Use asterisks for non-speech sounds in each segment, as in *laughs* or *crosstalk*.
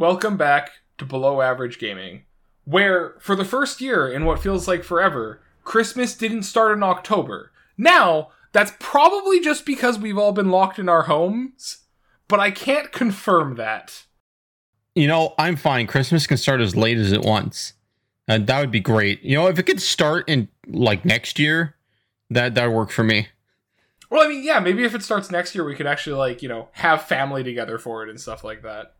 welcome back to Below Average Gaming, where for the first year in what feels like forever, Christmas didn't start in October. Now, that's probably just because we've all been locked in our homes, but I can't confirm that. You know, I'm fine. Christmas can start as late as it wants. And that would be great. You know, if it could start in like next year, that that would work for me. Well, I mean, yeah, maybe if it starts next year, we could actually like you know have family together for it and stuff like that.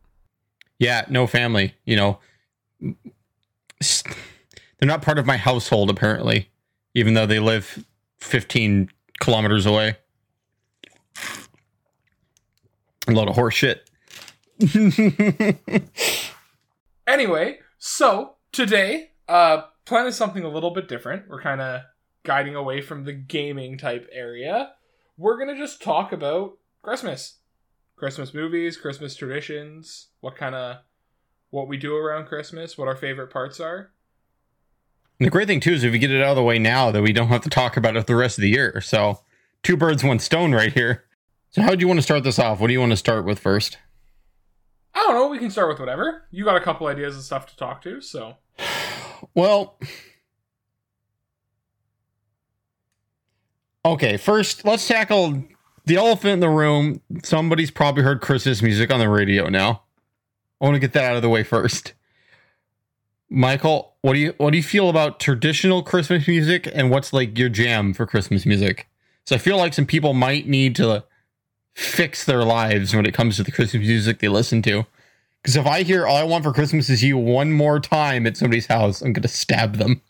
Yeah, no family. You know, they're not part of my household apparently, even though they live 15 kilometers away. A lot of horse shit. *laughs* anyway, so today, uh, plan is something a little bit different. We're kind of guiding away from the gaming type area. We're gonna just talk about Christmas, Christmas movies, Christmas traditions, what kind of what we do around Christmas, what our favorite parts are. And the great thing too is if we get it out of the way now, that we don't have to talk about it the rest of the year. So two birds, one stone, right here. So how do you want to start this off? What do you want to start with first? I don't know. We can start with whatever. You got a couple ideas of stuff to talk to, so. *sighs* Well, okay. First, let's tackle the elephant in the room. Somebody's probably heard Christmas music on the radio now. I want to get that out of the way first. Michael, what do you what do you feel about traditional Christmas music and what's like your jam for Christmas music? So I feel like some people might need to fix their lives when it comes to the Christmas music they listen to. Because if I hear all I want for Christmas is you one more time at somebody's house, I'm gonna stab them.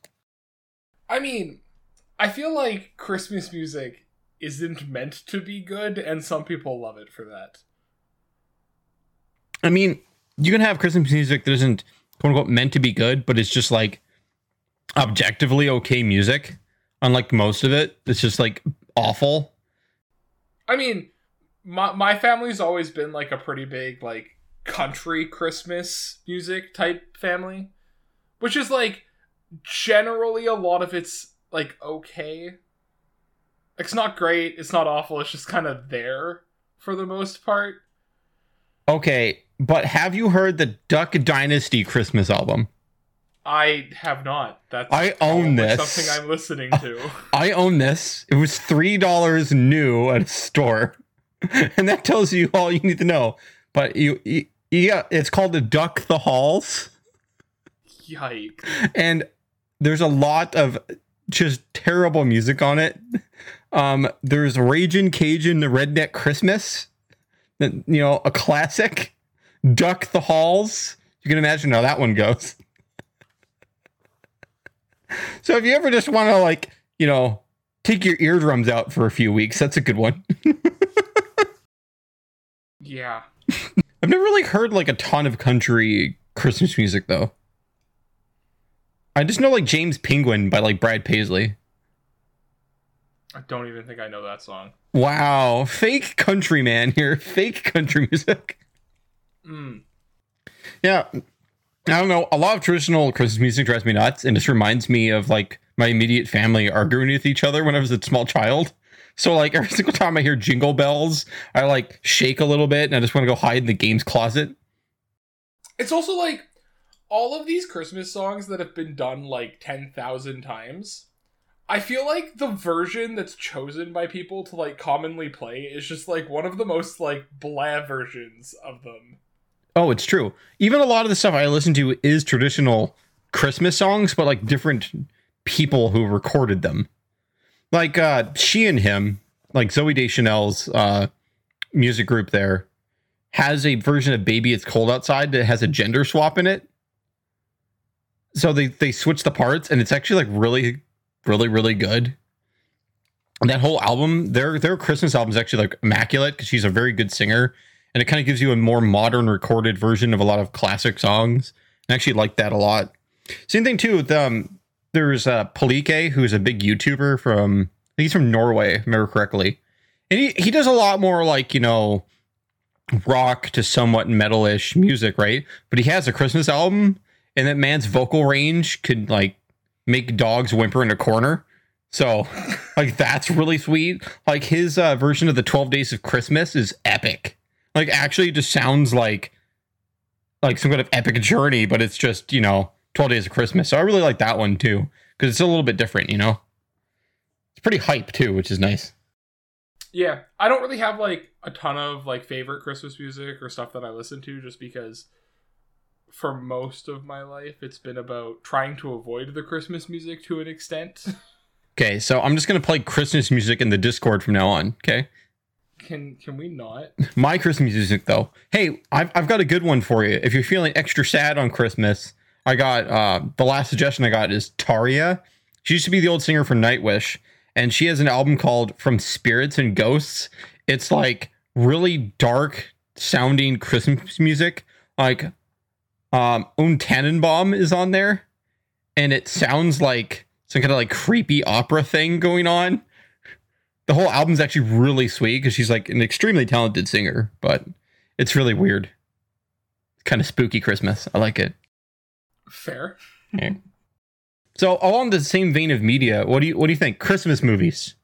I mean, I feel like Christmas music isn't meant to be good, and some people love it for that. I mean, you can have Christmas music that isn't quote unquote meant to be good, but it's just like objectively okay music. Unlike most of it, it's just like awful. I mean, my my family's always been like a pretty big like country Christmas music type family, which is like generally a lot of it's like okay. It's not great, it's not awful, it's just kind of there for the most part. Okay, but have you heard the Duck Dynasty Christmas album? I have not. That's I own this. Something I'm listening to. *laughs* I own this. It was three dollars new at a store, *laughs* and that tells you all you need to know. But you, you yeah, it's called the Duck the Halls. Yikes! And there's a lot of just terrible music on it. Um, there's Raging Cajun, the Redneck Christmas, you know, a classic. Duck the Halls. You can imagine how that one goes. *laughs* so if you ever just want to like, you know, take your eardrums out for a few weeks, that's a good one. *laughs* yeah. I've never really heard like a ton of country Christmas music though. I just know like James Penguin by like Brad Paisley. I don't even think I know that song. Wow, fake country man here, fake country *laughs* music. Mm. Yeah, I don't know. A lot of traditional Christmas music drives me nuts, and just reminds me of like my immediate family arguing with each other when I was a small child. So like *laughs* every single time I hear jingle bells, I like shake a little bit, and I just want to go hide in the game's closet. It's also like all of these Christmas songs that have been done like ten thousand times. I feel like the version that's chosen by people to like commonly play is just like one of the most like blah versions of them. Oh, it's true. Even a lot of the stuff I listen to is traditional Christmas songs, but like different people who recorded them. Like uh she and him, like Zooey Deschanel's uh music group there has a version of Baby It's Cold Outside that has a gender swap in it. So they they switch the parts and it's actually like really really really good. And that whole album, their their Christmas album is actually like immaculate because she's a very good singer and it kind of gives you a more modern recorded version of a lot of classic songs. I actually like that a lot. Same thing too with um there's uh Palike, who's a big YouTuber from he's from Norway, if I remember correctly. And he, he does a lot more like, you know, rock to somewhat metalish music, right? But he has a Christmas album, and that man's vocal range could like make dogs whimper in a corner. So, *laughs* like that's really sweet. Like his uh, version of the 12 Days of Christmas is epic. Like actually, it just sounds like like some kind of epic journey, but it's just, you know, 12 Days of Christmas. So I really like that one too, because it's a little bit different, you know? It's pretty hype too, which is nice. Yeah, I don't really have like a ton of like favorite Christmas music or stuff that I listen to just because for most of my life it's been about trying to avoid the Christmas music to an extent. *laughs* Okay, so I'm just gonna play Christmas music in the Discord from now on. Okay, Can can we not? *laughs* my Christmas music though. Hey, I've I've got a good one for you. If you're feeling extra sad on Christmas, I got uh the last suggestion I got is Tarja. She used to be the old singer for Nightwish, and she has an album called From Spirits and Ghosts. It's like really dark sounding Christmas music. Like um O Tannenbaum is on there, and it sounds like some kind of like creepy opera thing going on. The whole album's actually really sweet because she's like an extremely talented singer, but it's really weird. It's kind of spooky Christmas. I like it. Fair. Yeah. So along the same vein of media, what do you what do you think? Christmas movies.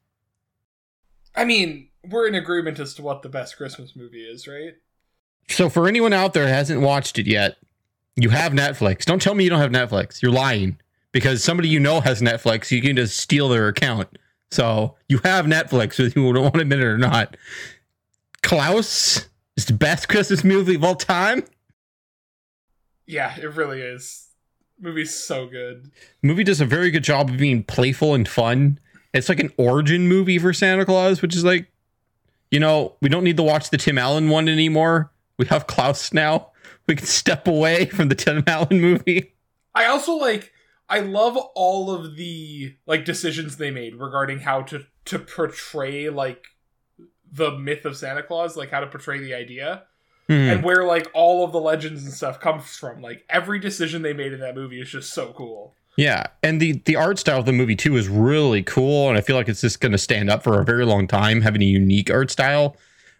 I mean, we're in agreement as to what the best Christmas movie is, right? So for anyone out there who hasn't watched it yet, you have Netflix. Don't tell me you don't have Netflix. You're lying because somebody you know has Netflix. You can just steal their account. So you have Netflix, whether you don't want to admit it or not. Klaus is the best Christmas movie of all time. Yeah, it really is. Movie's so good. movie does a very good job of being playful and fun. It's like an origin movie for Santa Claus, which is like, you know, we don't need to watch the Tim Allen one anymore. We have Klaus now. We can step away *laughs* from the Tim Allen movie. I also like I love all of the like decisions they made regarding how to to portray like the myth of Santa Claus, like how to portray the idea. Hmm. and where like all of the legends and stuff comes from. Like every decision they made in that movie is just so cool. Yeah, and the the art style of the movie too is really cool, and I feel like it's just going to stand up for a very long time, having a unique art style.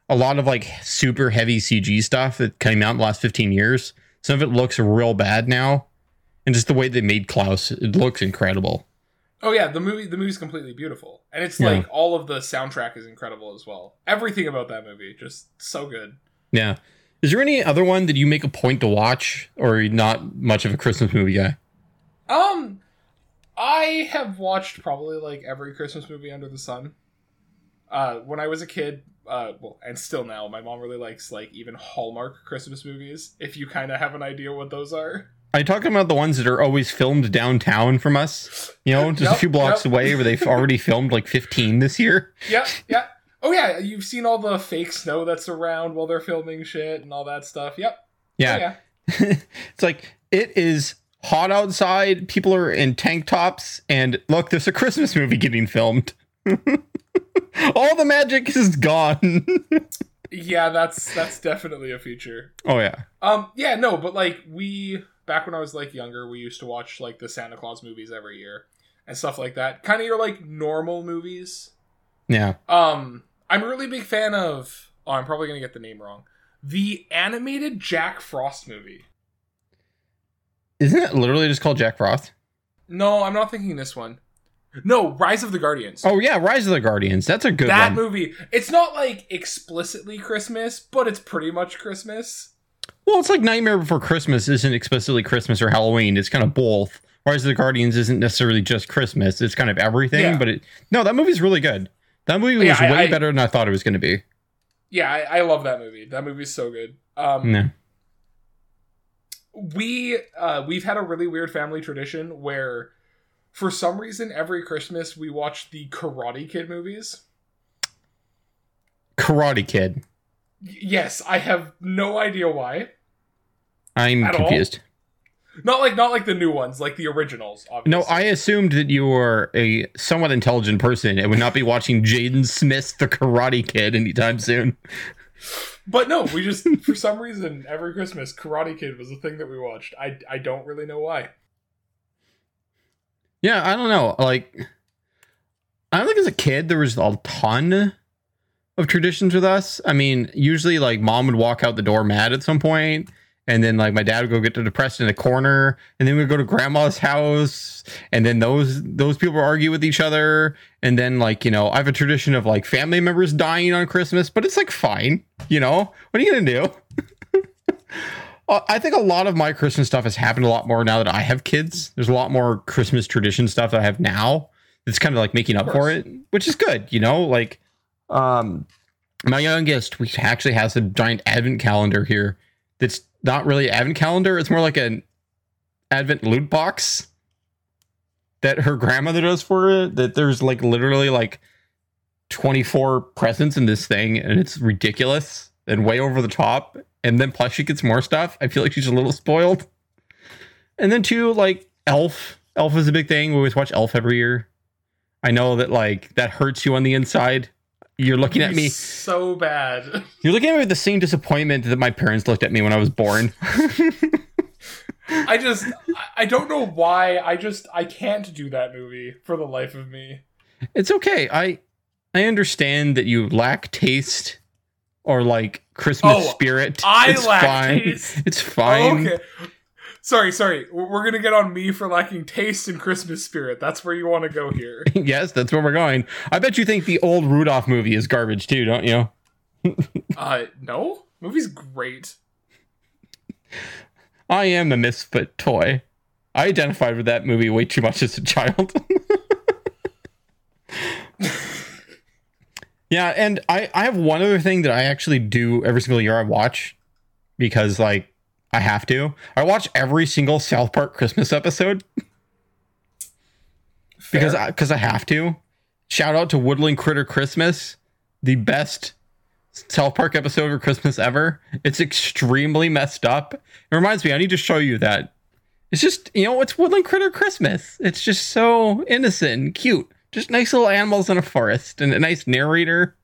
A lot of like super heavy CG stuff that came out in the last fifteen years. Some of it looks real bad now, and just the way they made Klaus, it looks incredible. Oh yeah, the movie the movie's completely beautiful. And it's Yeah. like all of the soundtrack is incredible as well. Everything about that movie just so good. Yeah. Is there any other one that you make a point to watch, or not much of a Christmas movie guy? Um I have watched probably like every Christmas movie under the sun. Uh when I was a kid, uh well and still now, my mom really likes like even Hallmark Christmas movies, if you kind of have an idea what those are. Are you talking about the ones that are always filmed downtown from us? You know, just a few blocks yep. away where they've *laughs* already filmed like 15 this year? Yeah, yeah. Oh yeah, you've seen all the fake snow that's around while they're filming shit and all that stuff. Yep. Oh, Yeah. *laughs* it's like, it is hot outside. People are in tank tops. And look, there's a Christmas movie getting filmed. *laughs* All the magic is gone. Yeah, that's that's definitely a feature. oh, yeah. Um, yeah, no, but like we back when I was like younger, we used to watch like the Santa Claus movies every year and stuff like that. Kind of your like normal movies. Yeah. Um, I'm a really big fan of. Oh, I'm probably gonna get the name wrong. The animated Jack Frost movie. Isn't it literally just called Jack Frost? No, I'm not thinking this one. No, Rise of the Guardians. Oh, yeah. Rise of the Guardians. That's a good that one. movie. It's not like explicitly Christmas, but it's pretty much Christmas. Well, it's like Nightmare Before Christmas isn't explicitly Christmas or Halloween. It's kind of both. Rise of the Guardians isn't necessarily just Christmas. It's kind of everything. Yeah. But it no, that movie's really good. That movie was Yeah, I- way I- better than I thought it was going to be. Yeah, I, I love that movie. That movie's so good. Um, No. we uh, we've had a really weird family tradition where, for some reason, every Christmas we watch the Karate Kid movies. Karate Kid. Y- yes, I have no idea why. I'm At all? confused. Not like not like the new ones, like the originals. Obviously. No, I assumed that you were a somewhat intelligent person and would not be watching Jaden Smith's The Karate Kid anytime soon. But no, we just for some reason every Christmas Karate Kid was a thing that we watched. I I don't really know why. Yeah, I don't know. Like, I don't think as a kid there was a ton of traditions with us. I mean, usually like mom would walk out the door mad at some point, and then like my dad would go get depressed in a corner, and then we'd go to grandma's house, and then those those people argue with each other, and then like you know I have a tradition of like family members dying on Christmas, but it's like fine, you know what are you gonna do? *laughs* Uh, I think a lot of my Christmas stuff has happened a lot more now that I have kids. There's a lot more Christmas tradition stuff that I have now. It's kind of like making up for it, which is good, you know. Like, um, my youngest, we actually has a giant advent calendar here. That's not really an advent calendar. It's more like an advent loot box that her grandmother does for it. That there's like literally like 24 presents in this thing, and it's ridiculous and way over the top. And then plus she gets more stuff. I feel like she's a little spoiled. And then two, like Elf. Elf is a big thing. We always watch Elf every year. I know that like that hurts you on the inside. You're looking at me. so bad. *laughs* You're looking at me with the same disappointment that my parents looked at me when I was born. I just I- I don't know why. I just I can't do that movie for the life of me. it's okay. I I understand that you lack taste or like Christmas Oh, spirit. I *laughs* it's lack fine. taste. It's fine. Oh, okay. Sorry, sorry. We're we're gonna get on me for lacking taste and Christmas spirit. That's where you want to go here. *laughs* yes, that's where we're going. I bet you think the old Rudolph movie is garbage too, don't you? *laughs* Uh, no, movie's great. I am a misfit toy. I identified with that movie way too much as a child. Yeah, and I, I have one other thing that I actually do every single year I watch because like I have to. I watch every single South Park Christmas episode because Fair. I, because I have to. Shout out to Woodland Critter Christmas, the best South Park episode of Christmas ever. It's extremely messed up. It reminds me, I need to show you that. It's just, you know, it's Woodland Critter Christmas. It's just so innocent and cute. Just nice little animals in a forest and a nice narrator.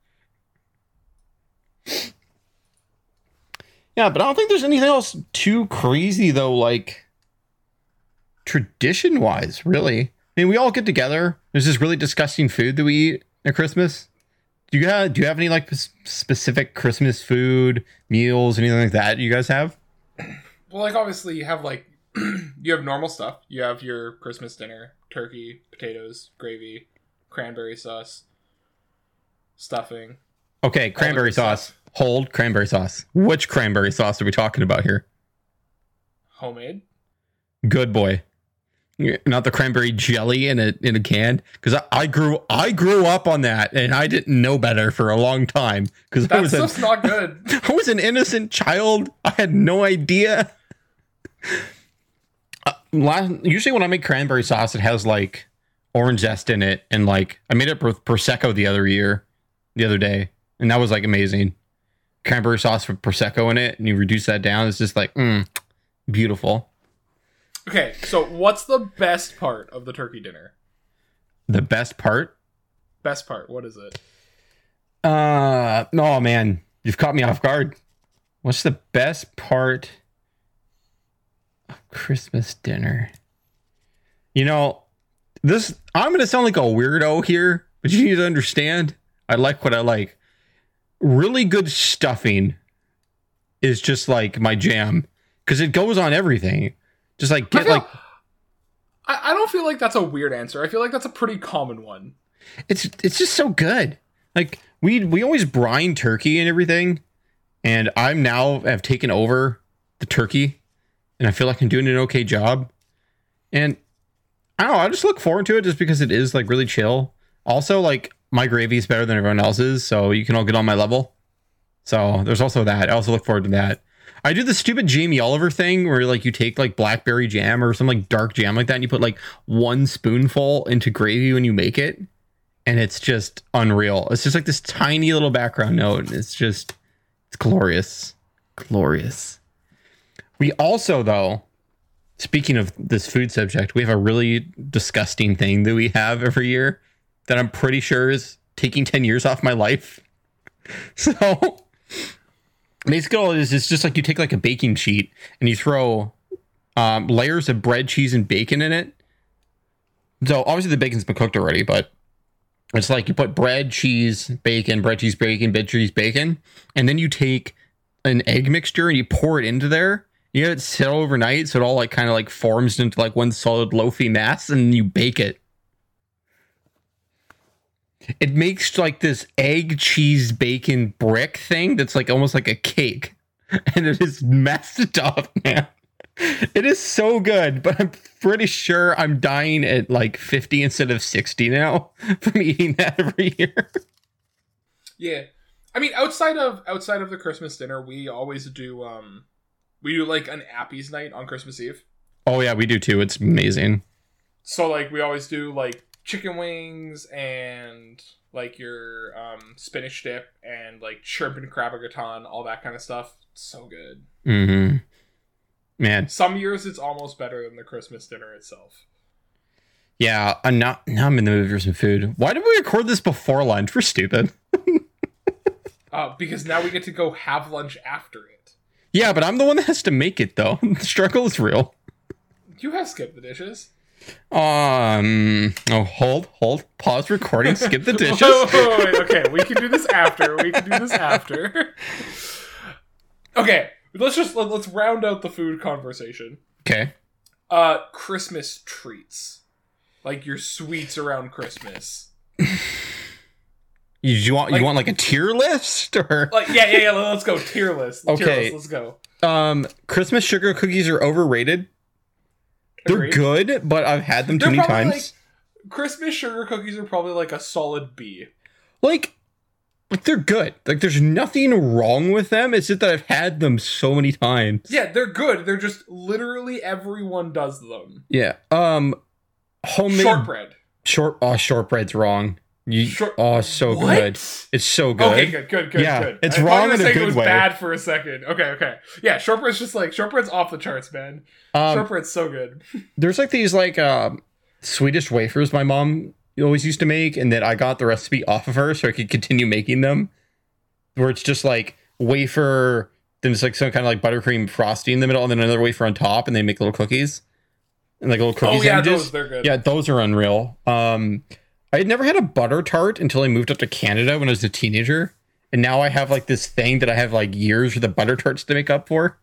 Yeah, but I don't think there's anything else too crazy though, like tradition wise, really. I mean, we all get together. There's this really disgusting food that we eat at Christmas. Do you have do you have any like s- specific Christmas food meals, anything like that you guys have? well, like obviously you have like *clears throat* you have normal stuff. You have your Christmas dinner: turkey, potatoes, gravy, cranberry sauce, stuffing. Okay, cranberry sauce. stuff. Hold cranberry sauce. Which cranberry sauce are we talking about here? Homemade. Good boy. Not the cranberry jelly in a in a can because I, I grew I grew up on that and I didn't know better for a long time because I That was a, not good. *laughs* I was an innocent child. I had no idea. Uh, last, usually, when I make cranberry sauce, it has like orange zest in it, and like I made it with prosecco the other year, the other day, and that was like amazing. Cranberry sauce with prosecco in it, and you reduce that down. It's just like mm, beautiful. Okay, so what's the best part of the turkey dinner? The best part. Best part. What is it? Uh, oh man, you've caught me off guard. What's the best part of Christmas dinner? You know, this I'm gonna sound like a weirdo here, but you need to understand. I like what I like. Really good stuffing is just like my jam because it goes on everything. Just like I get feel- like I, I don't feel like that's a weird answer. I feel like that's a pretty common one. it's it's just so good. Like we we always brine turkey and everything, and I'm now have taken over the turkey, and I feel like I'm doing an okay job. And I don't know, I just look forward to it just because it is like really chill. Also, like my gravy is better than everyone else's, so you can all get on my level. So there's also that. I also look forward to that. I do the stupid Jamie Oliver thing where like you take like blackberry jam or some like dark jam like that, and you put like one spoonful into gravy when you make it and it's just unreal. It's just like this tiny little background note. and It's just it's glorious. Glorious. We also though, speaking of this food subject, we have a really disgusting thing that we have every year that I'm pretty sure is taking 10 years off my life. *laughs* So basically all it is it's just like you take like a baking sheet and you throw um, layers of bread, cheese, and bacon in it. So obviously the bacon's been cooked already, but it's like you put bread, cheese, bacon, bread, cheese, bacon, bread, cheese, bacon, and then you take an egg mixture and you pour it into there. You let it sit overnight so it all like kind of like forms into like one solid loafy mass, and you bake it. It makes like this egg, cheese, bacon brick thing that's like almost like a cake. *laughs* and it is messed *laughs* up, man. It is so good, but I'm pretty sure I'm dying at like 50 instead of 60 now *laughs* from eating that every year. Yeah. I mean, outside of outside of the Christmas dinner, we always do um we do like an Appy's night on Christmas Eve. Oh yeah, we do too. It's amazing. So like we always do like chicken wings and like your um spinach dip and like shrimp and crab gratin, all that kind of stuff. So good. Mm-hmm. Man, Some years it's almost better than the Christmas dinner itself. yeah, I'm not now I'm in the mood for some food. Why did we record this before lunch? We're stupid. *laughs* Uh, because now we get to go have lunch after it. Yeah, but I'm the one that has to make it though. *laughs* the struggle is real. You have skipped the dishes. Um. Oh, hold, hold. Pause recording. Skip the *laughs* dishes. Wait, wait, wait. Okay, we can do this after. We can do this after. Okay, let's just let, let's round out the food conversation. Okay. Uh, Christmas treats, like your sweets around Christmas. *laughs* You, you want Like- you want like a tier list *laughs* or Like, yeah, yeah, yeah. Let's go tier list. Tier Okay. list, let's go. um Christmas sugar cookies are overrated. They're good, but I've had them too many times. Christmas sugar cookies are probably like a solid B. Like, like they're good. Like there's nothing wrong with them. It's just that I've had them so many times. Yeah, they're good. They're just literally everyone does them. Yeah. Um homemade Shortbread. short oh shortbread's wrong. You Short- oh so What? good. It's so good. Okay, good, good, good, Yeah, good. it's I wrong in a good it was way. bad for a second. Okay, okay. Yeah, shortbread's just like shortbread's off the charts, man. Um, shortbread's so good. *laughs* there's like these like um Swedish wafers my mom always used to make, and that I got the recipe off of her so I could continue making them. Where it's just like wafer, then it's like some kind of like buttercream frosting in the middle, and then another wafer on top, and they make little cookies and like little cookies. Oh yeah, those they're good. Yeah, those are unreal. Um, I had never had a butter tart until I moved up to Canada when I was a teenager, and now I have like this thing that I have like years worth the butter tarts to make up for.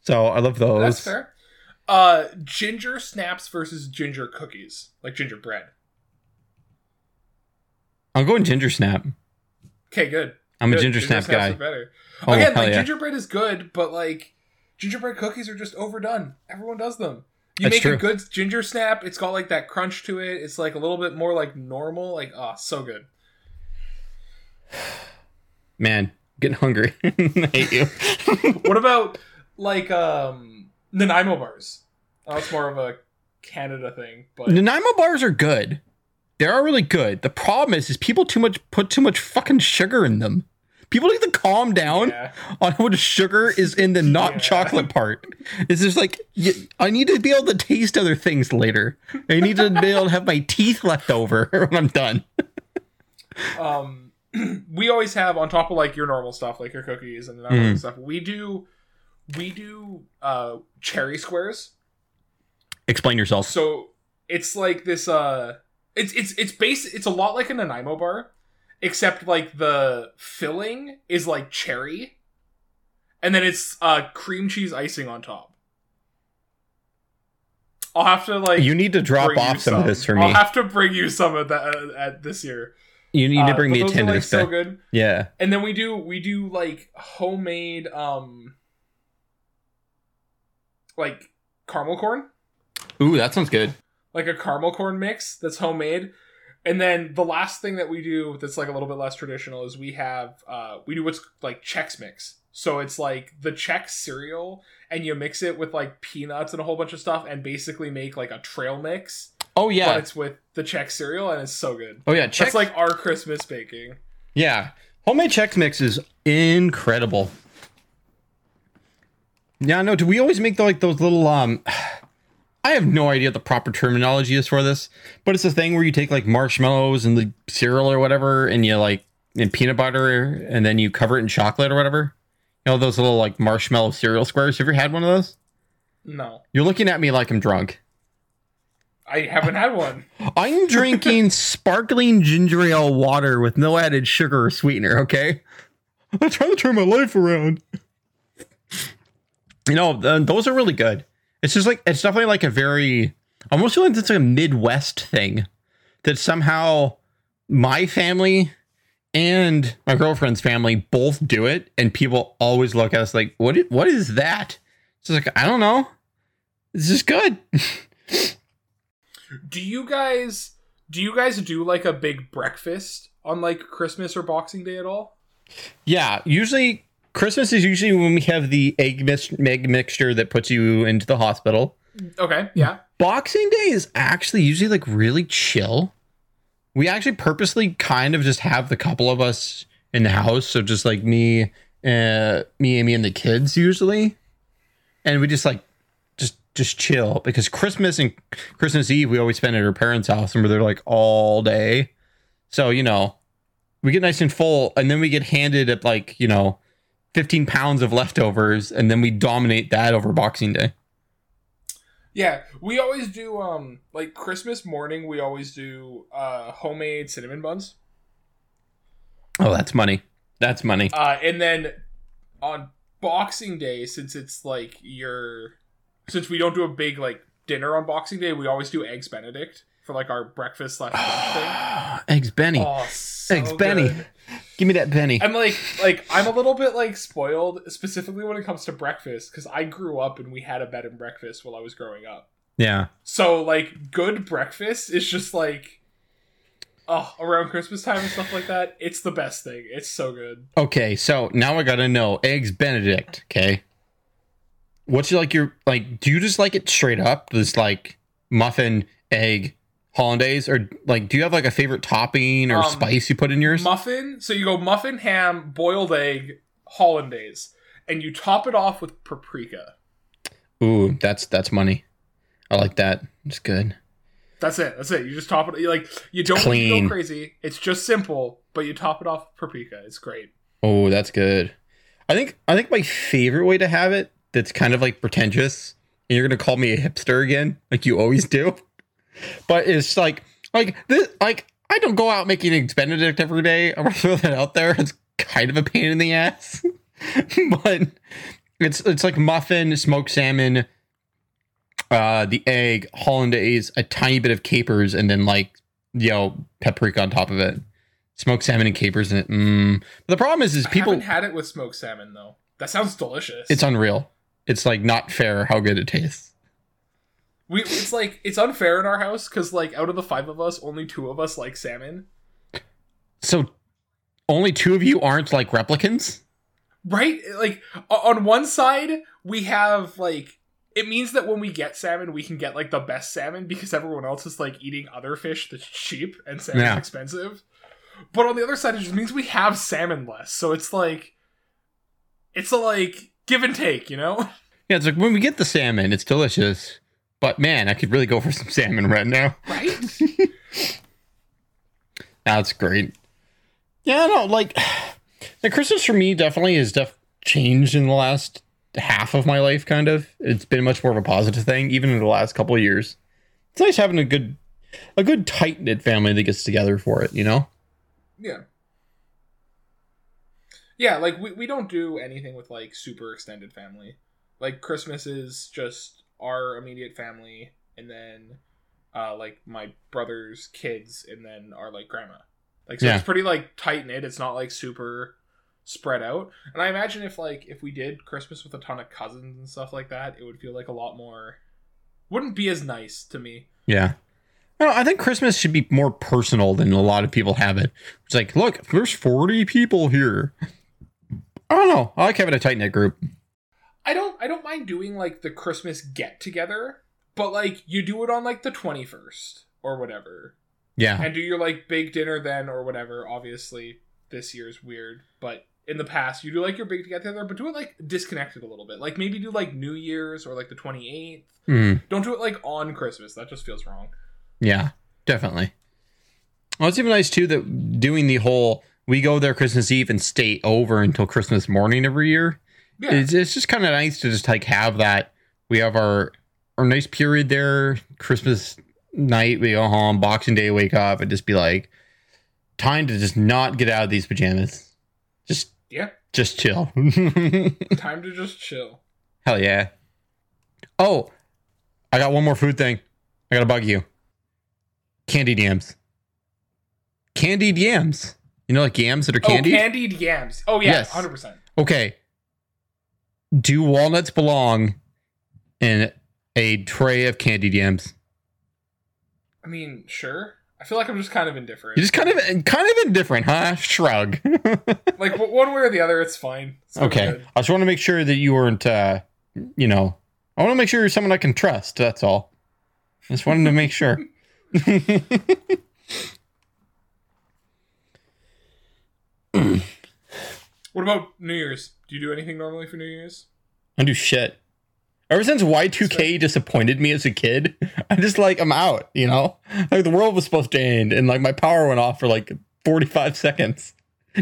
So I love those. That's fair. Uh, ginger snaps versus ginger cookies, like gingerbread. I'm going ginger snap. Okay, good. I'm a Good. ginger snap guy. better. Oh, Again, like yeah. gingerbread is good, but like gingerbread cookies are just overdone. Everyone does them. You That's make true. a good ginger snap. It's got like that crunch to it. It's like a little bit more like normal. Like, oh, so good. *sighs* Man, getting hungry. *laughs* I hate you. *laughs* what about like um Nanaimo bars? Oh, it's more of a Canada thing, but Nanaimo bars are good. They are really good. The problem is, is people too much put too much fucking sugar in them. People need to calm down yeah. on how much sugar is in the not Yeah. chocolate part. It's just like I need to be able to taste other things later. I need to be able to have my teeth left over *laughs* when I'm done. um *clears throat* we always have on top of like your normal stuff like your cookies and that Mhm. stuff we do we do uh cherry squares Explain yourself. so it's like this uh it's it's it's base it's a lot like a nanaimo bar except like the filling is like cherry. And then it's uh cream cheese icing on top. I'll have to like You need to drop off some of this for me. i'll have to bring you some of that uh, at this year. You need to Uh, bring me a tin are, like so good. Yeah. and then we do we do like homemade um like caramel corn. Ooh, that sounds good. like a caramel corn mix that's homemade and then the last thing that we do that's like a little bit less traditional is we have uh we do what's like chex mix so it's like the chex cereal and you mix it with like peanuts and a whole bunch of stuff and basically make like a trail mix Oh but yeah. it's with the chex cereal and it's so good Oh yeah. Check that's like our christmas baking Yeah. Homemade Chex Mix is incredible. Yeah, no, do we always make the, like those little um I have no idea what the proper terminology is for this, but it's a thing where you take like marshmallows and the cereal or whatever and you like and peanut butter and then you cover it in chocolate or whatever. You know those little like marshmallow cereal squares. Have you ever had one of those? no You're looking at me like I'm drunk. i haven't had one *laughs* I'm drinking *laughs* sparkling ginger ale water with no added sugar or sweetener, okay? I'm trying to turn my life around. You know, th- those are really good. It's just like, it's definitely like a very, I almost feel like it's like a Midwest thing that somehow my family and my girlfriend's family both do it, and people always look at us like, "What? What is that?" It's just like I don't know. This is good. *laughs* Do you guys do you guys do like a big breakfast on like Christmas or Boxing Day at all? yeah, usually Christmas is usually when we have the egg, mix- egg mixture that puts you into the hospital. Okay, yeah. Boxing Day is actually usually like really chill. We actually purposely kind of just have the couple of us in the house, so just like me, uh, me, Amy, and the kids usually, and we just like just just chill because Christmas and Christmas Eve we always spend at our parents' house and we're there like all day, so you know we get nice and full, and then we get handed at like you know. 15 pounds of leftovers and then we dominate that over boxing day Yeah, we always do um like Christmas morning we always do uh homemade cinnamon buns. oh that's money that's money Uh and then on Boxing Day since it's like your since we don't do a big like dinner on Boxing Day, we always do eggs benedict for like our breakfast slash lunch *gasps* Eggs Benny. Oh, so Eggs Benny. Good. Give me that penny. I'm like like I'm a little bit like spoiled specifically when it comes to breakfast because I grew up and we had a bed and breakfast while I was growing up. Yeah. So like good breakfast is just like oh around Christmas time and stuff like that. It's the best thing. It's so good. Okay, so now I gotta know Eggs Benedict. Okay. What's your, like your like? Do you just like it straight up? This like muffin, egg, hollandaise, or like do you have like a favorite topping or Um, spice you put in yours? Muffin. So you go muffin, ham, boiled egg, hollandaise, and you top it off with paprika. Ooh, that's that's money. I like that. It's good. That's it. That's it. You just top it. You like you don't Clean. go crazy. It's just simple, but you top it off with paprika. It's great. Oh, that's good. I think I think my favorite way to have it that's kind of like pretentious, and you're gonna call me a hipster again, like you always do. But it's like like this like I don't go out making eggs Benedict every day. *laughs* I'm gonna throw that out there. It's kind of a pain in the ass. *laughs* but it's it's like muffin, smoked salmon, uh the egg, hollandaise, a tiny bit of capers, and then like you know, paprika on top of it. Smoked salmon and capers in it. Mm. The problem is, is I people. haven't had it with smoked salmon though. That sounds delicious. It's unreal. It's like not fair how good it tastes. We. It's like it's unfair in our house because like out of the five of us, only two of us like salmon. So only two of you aren't like replicants. Right? Like on one side, we have like it means that when we get salmon, we can get like the best salmon because everyone else is like eating other fish that's cheap and salmon's Yeah. expensive. But on the other side, it just means we have salmon less. So it's like it's a like give and take, you know? *laughs* Yeah, it's like when we get the salmon, it's delicious. But man, I could really go for some salmon right now. Right? *laughs* That's great. Yeah, no, like the Christmas for me definitely has def- changed in the last half of my life. Kind of, it's been much more of a positive thing, even in the last couple of years. It's nice having a good, a good tight knit family that gets together for it. You know. yeah. Yeah, like we, we don't do anything with like super extended family. Like Christmas is just our immediate family and then uh like my brother's kids and then our like grandma. Like so Yeah. it's pretty like tight knit. It's not like super spread out. And I imagine if like if we did Christmas with a ton of cousins and stuff like that, it would feel like a lot more wouldn't be as nice to me. Yeah. No, I think Christmas should be more personal than a lot of people have it. It's like, look, there's 40 people here. I don't know. I like having a tight knit group. I don't I don't mind doing like the Christmas get together, but like you do it on like the 21st or whatever. Yeah. And do your like big dinner then or whatever. Obviously, this year's weird, but in the past you do like your big get together, but do it like disconnected a little bit. Like maybe do like New Year's or like the 28th. Mm, Don't do it like on Christmas. That just feels wrong. yeah, definitely. Well, it's even nice too that doing the whole we go there Christmas Eve and stay over until Christmas morning every year. Yeah. It's, it's just kind of nice to just like have that. We have our our nice period there. Christmas night, we go home. Boxing Day, wake up and just be like, time to just not get out of these pajamas. Just Yeah. just chill. *laughs* Time to just chill. Hell yeah. Oh, I got one more food thing. I gotta bug you. Candied yams. Candied yams. You know, like yams that are Oh, candied. candied yams. Oh yeah, Yes. hundred percent. okay. Do walnuts belong in a tray of candy yams? I mean, sure. I feel like I'm just kind of indifferent. You're just kind of kind of indifferent, huh? Shrug. *laughs* like one way or the other, it's fine. It's okay. good. I just want to make sure that you weren't, uh, you know, I want to make sure you're someone I can trust. That's all. Just wanted to make sure. *laughs* What about New Year's? Do you do anything normally for New Year's? I do shit. Ever since Y2K disappointed me as a kid, *laughs* I just like I'm out, you know? Like the world was supposed to end and like my power went off for like 45 *laughs* seconds.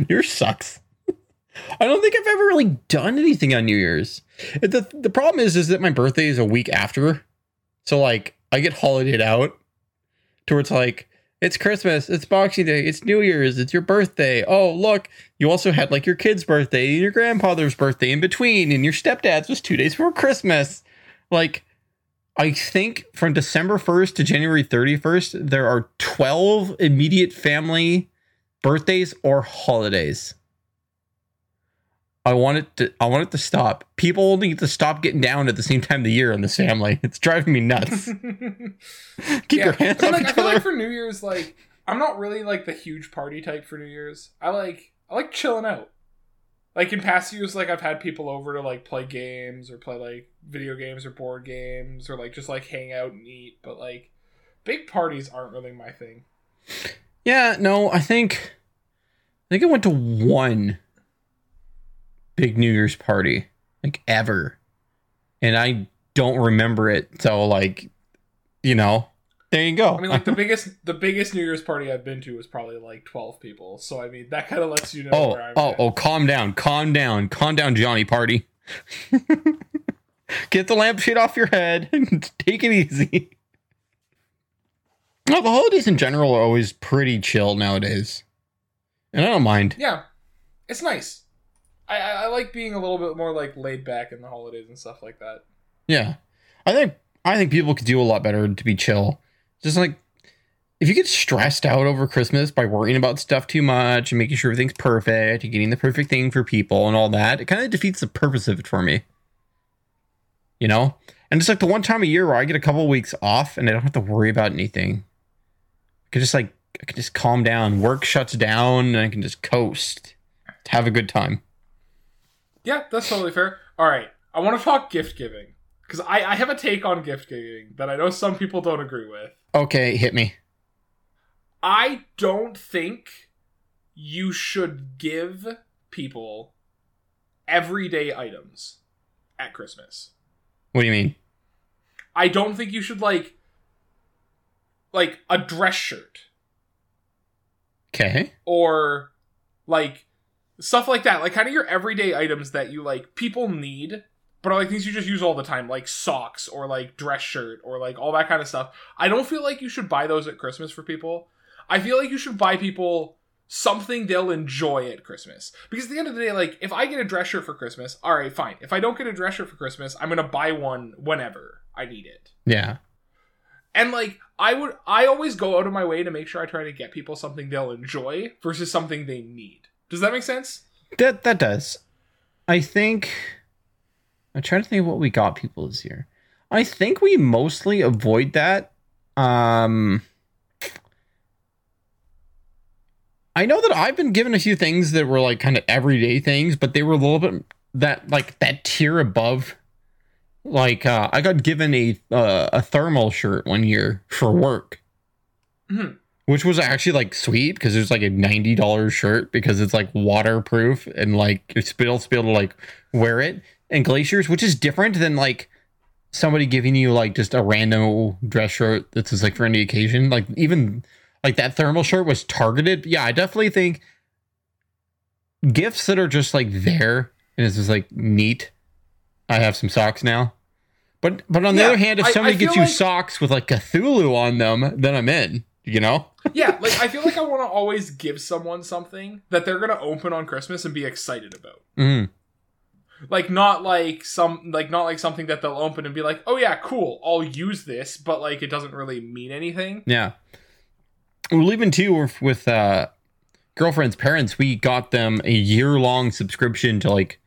Yours sucks. *laughs* I don't think I've ever really done anything on New Year's. The the problem is is that my birthday is a week after. So like I get holidayed out to where it's like it's Christmas, it's Boxing Day, it's New Year's, it's your birthday. Oh, look, you also had like your kid's birthday and your grandfather's birthday in between, and your stepdad's was two days before Christmas. Like, I think from December 1st to January 31st, there are 12 immediate family birthdays or holidays. I want it to I want it to stop. People need to stop getting down at the same time of the year in this family. It's driving me *laughs* nuts. Keep your hands off like, each I feel other. like for New Year's, like I'm not really like the huge party type for New Year's. I like I like chilling out. Like in past years, like I've had people over to like play games or play like video games or board games or like just like hang out and eat. But like big parties aren't really my thing. Yeah, no, I think I think I went to one big New Year's party, like ever. And I don't remember it. So like, you know, there you go. I mean, like the *laughs* biggest the biggest New Year's party I've been to was probably like 12 people. So I mean, that kind of lets you know oh, where I'm oh, at. oh, calm down. Calm down. Calm down, Johnny Party. *laughs* Get the lampshade off your head and *laughs* take it easy. No, the holidays in general are always pretty chill nowadays. And I don't mind. Yeah, it's nice. I, I like being a little bit more like laid back in the holidays and stuff like that. Yeah. I think I think people could do a lot better to be chill. Just like if you get stressed out over Christmas by worrying about stuff too much and making sure everything's perfect and getting the perfect thing for people and all that, it kind of defeats the purpose of it for me. You know? And it's like the one time a year where I get a couple weeks off and I don't have to worry about anything. I can just like I can just calm down. Work shuts down and I can just coast. Have a good time. Yeah, that's totally fair. All right, I want to talk gift giving because I I have a take on gift giving that I know some people don't agree with. Okay, hit me. I don't think you should give people everyday items at Christmas. What do you mean? I don't think you should like like a dress shirt Okay. or like stuff like that. Like kind of your everyday items that you like people need, but are like things you just use all the time, like socks or like dress shirt or like all that kind of stuff. I don't feel like you should buy those at Christmas for people. I feel like you should buy people something they'll enjoy at Christmas. Because at the end of the day, like if I get a dress shirt for Christmas, all right, fine. If I don't get a dress shirt for Christmas, I'm gonna buy one whenever I need it. Yeah. And like I would I always go out of my way to make sure I try to get people something they'll enjoy versus something they need. Does that make sense? That that does. I think I'm trying to think of what we got people this year. I think we mostly avoid that. Um I know that I've been given a few things that were like kind of everyday things, but they were a little bit that like that tier above. Like uh, I got given a uh, a thermal shirt one year for work, Mhm. Which was actually like sweet because it was like a ninety dollars shirt because it's like waterproof and like you're still be able to like wear it. And glaciers, which is different than like somebody giving you like just a random dress shirt that's just like for any occasion. Like even like that thermal shirt was targeted. Yeah, I definitely think gifts that are just like there and it's just like neat. I have some socks now. But but on the Yeah, other hand, if I- I somebody gets you like- socks with like Cthulhu on them, then I'm in. You know? yeah, *laughs* like I feel like I want to always give someone something that they're gonna open on Christmas and be excited about. Mm. Like not like some like not like something that they'll open and be like, oh yeah, cool, I'll use this, but like it doesn't really mean anything. Yeah. Well, even too with, with uh girlfriend's parents, we got them a year long subscription to like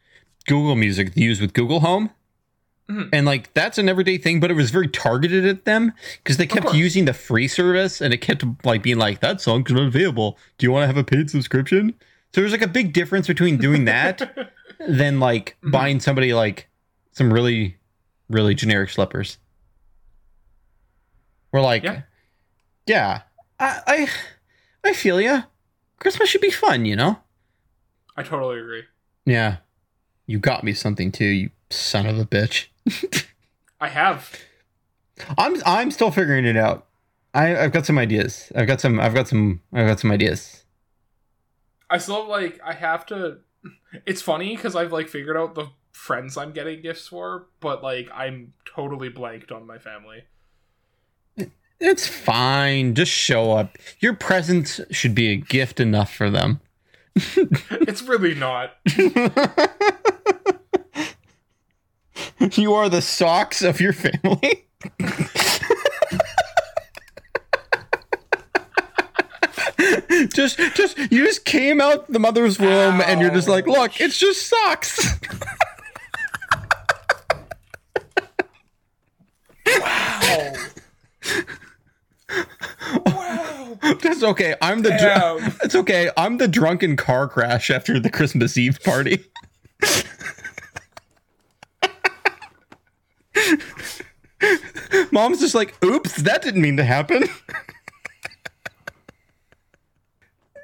Google Music to use with Google Home. Mhm. And like that's an everyday thing, but it was very targeted at them because they kept using the free service and it kept like being like, that song's not available. Do you want to have a paid subscription? So there's like a big difference between doing that *laughs* than like Mhm. buying somebody like some really, really generic slippers. We're like, Yeah. yeah, I, I, I feel you. Christmas should be fun, you know. I totally agree. Yeah, you got me something too, you son of a bitch. I have. I'm, I'm still figuring it out. I, I've got some ideas. I've got some. I've got some. I've got some ideas. I still like. I have to. It's funny because I've like figured out the friends I'm getting gifts for, but like I'm totally blanked on my family. It's fine. Just show up. Your presence should be a gift enough for them. *laughs* It's really not. *laughs* *laughs* you are the socks of your family. *laughs* just just you just came out the mother's womb and you're just like, look, it's just socks. Wow. *laughs* wow. That's okay. I'm the dr- It's okay. I'm the drunken car crash after the Christmas Eve party. Mom's just like, oops, that didn't mean to happen.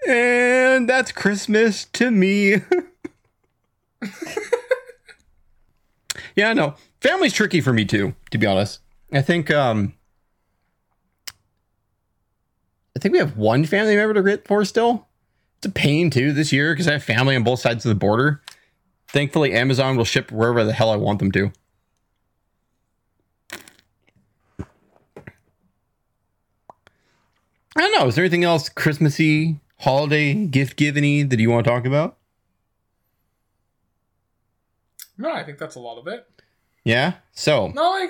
and that's Christmas to me. yeah, no. Family's tricky for me too, to be honest. I think um I think we have one family member to grit for still. It's a pain too this year because I have family on both sides of the border. Thankfully, Amazon will ship wherever the hell I want them to. Don't know. Is there anything else Christmassy, holiday, gift giving that you want to talk about? No, I think that's a lot of it. Yeah. So No, like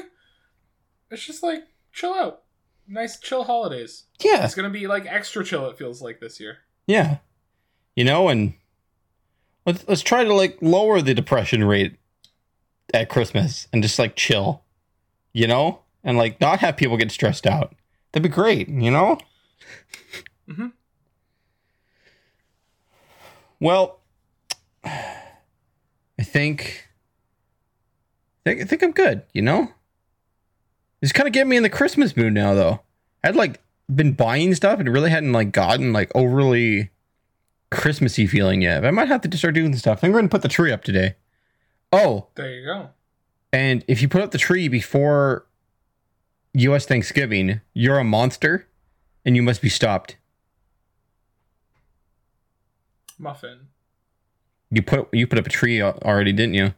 it's just like chill out. Nice chill holidays. yeah, It's gonna be like extra chill. It feels like this year. yeah. You know, and let's let's try to like lower the depression rate at Christmas and just like chill. You know, and like not have people get stressed out. That'd be great. You know. Mhm. Well, I think, I think I think I'm good. You know, it's kind of getting me in the Christmas mood now, though. I'd like been buying stuff and really hadn't like gotten like overly Christmassy feeling yet. But I might have to just start doing stuff. I think we're gonna put the tree up today. Oh, There you go. and if you put up the tree before U.S. Thanksgiving, you're a monster, and you must be stopped. Muffin. You put you put up a tree already, didn't you?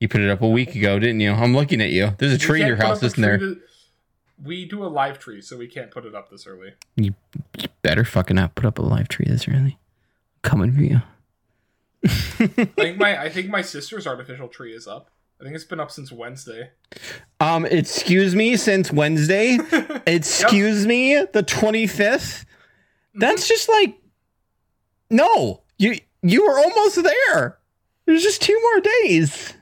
You put it up a week ago, didn't you? I'm looking at you. There's a tree in your house, isn't there? to- we do a live tree, so we can't put it up this early. You better fucking not put up a live tree this early. Coming for you. *laughs* I think my I think my sister's artificial tree is up. I think it's been up since Wednesday. um, excuse me, since Wednesday. *laughs* Excuse me, the 25th. That's just like no. You you were almost there. There's just two more days.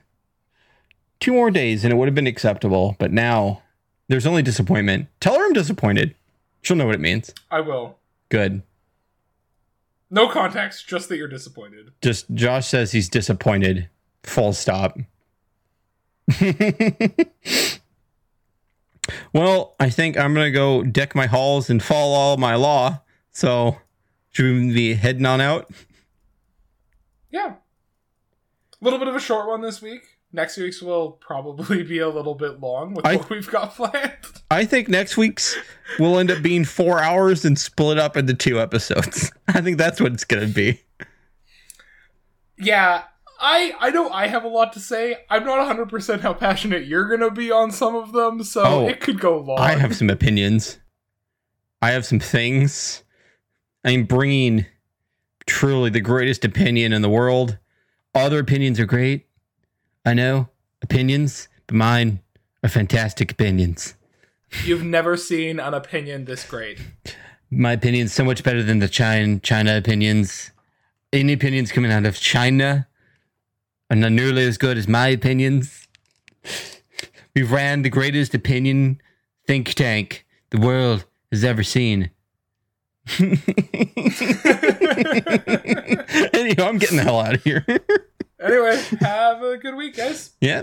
Two more days and it would have been acceptable, but now there's only disappointment. Tell her I'm disappointed. She'll know what it means. I will. Good. No context, just that you're disappointed. Just Josh says he's disappointed. Full stop. *laughs* well, I think I'm gonna go deck my halls and follow all my law. So should we be heading on out? Yeah. A little bit of a short one this week. Next week's will probably be a little bit long with I- what we've got planned. I think next week's will end up being four hours and split up into two episodes. *laughs* I think that's what it's gonna be. Yeah, I I know I have a lot to say. I'm not 100% how passionate you're going to be on some of them, so Oh, it could go long. I have some opinions. I have some things. I'm bringing truly the greatest opinion in the world. Other opinions are great. I know opinions, but mine are fantastic opinions. You've never seen an opinion this great. My opinion's so much better than the China China opinions. Any opinions coming out of China are not nearly as good as my opinions. We ran the greatest opinion think tank the world has ever seen. *laughs* anyway, I'm getting the hell out of here. Anyway, have a good week, guys. yeah.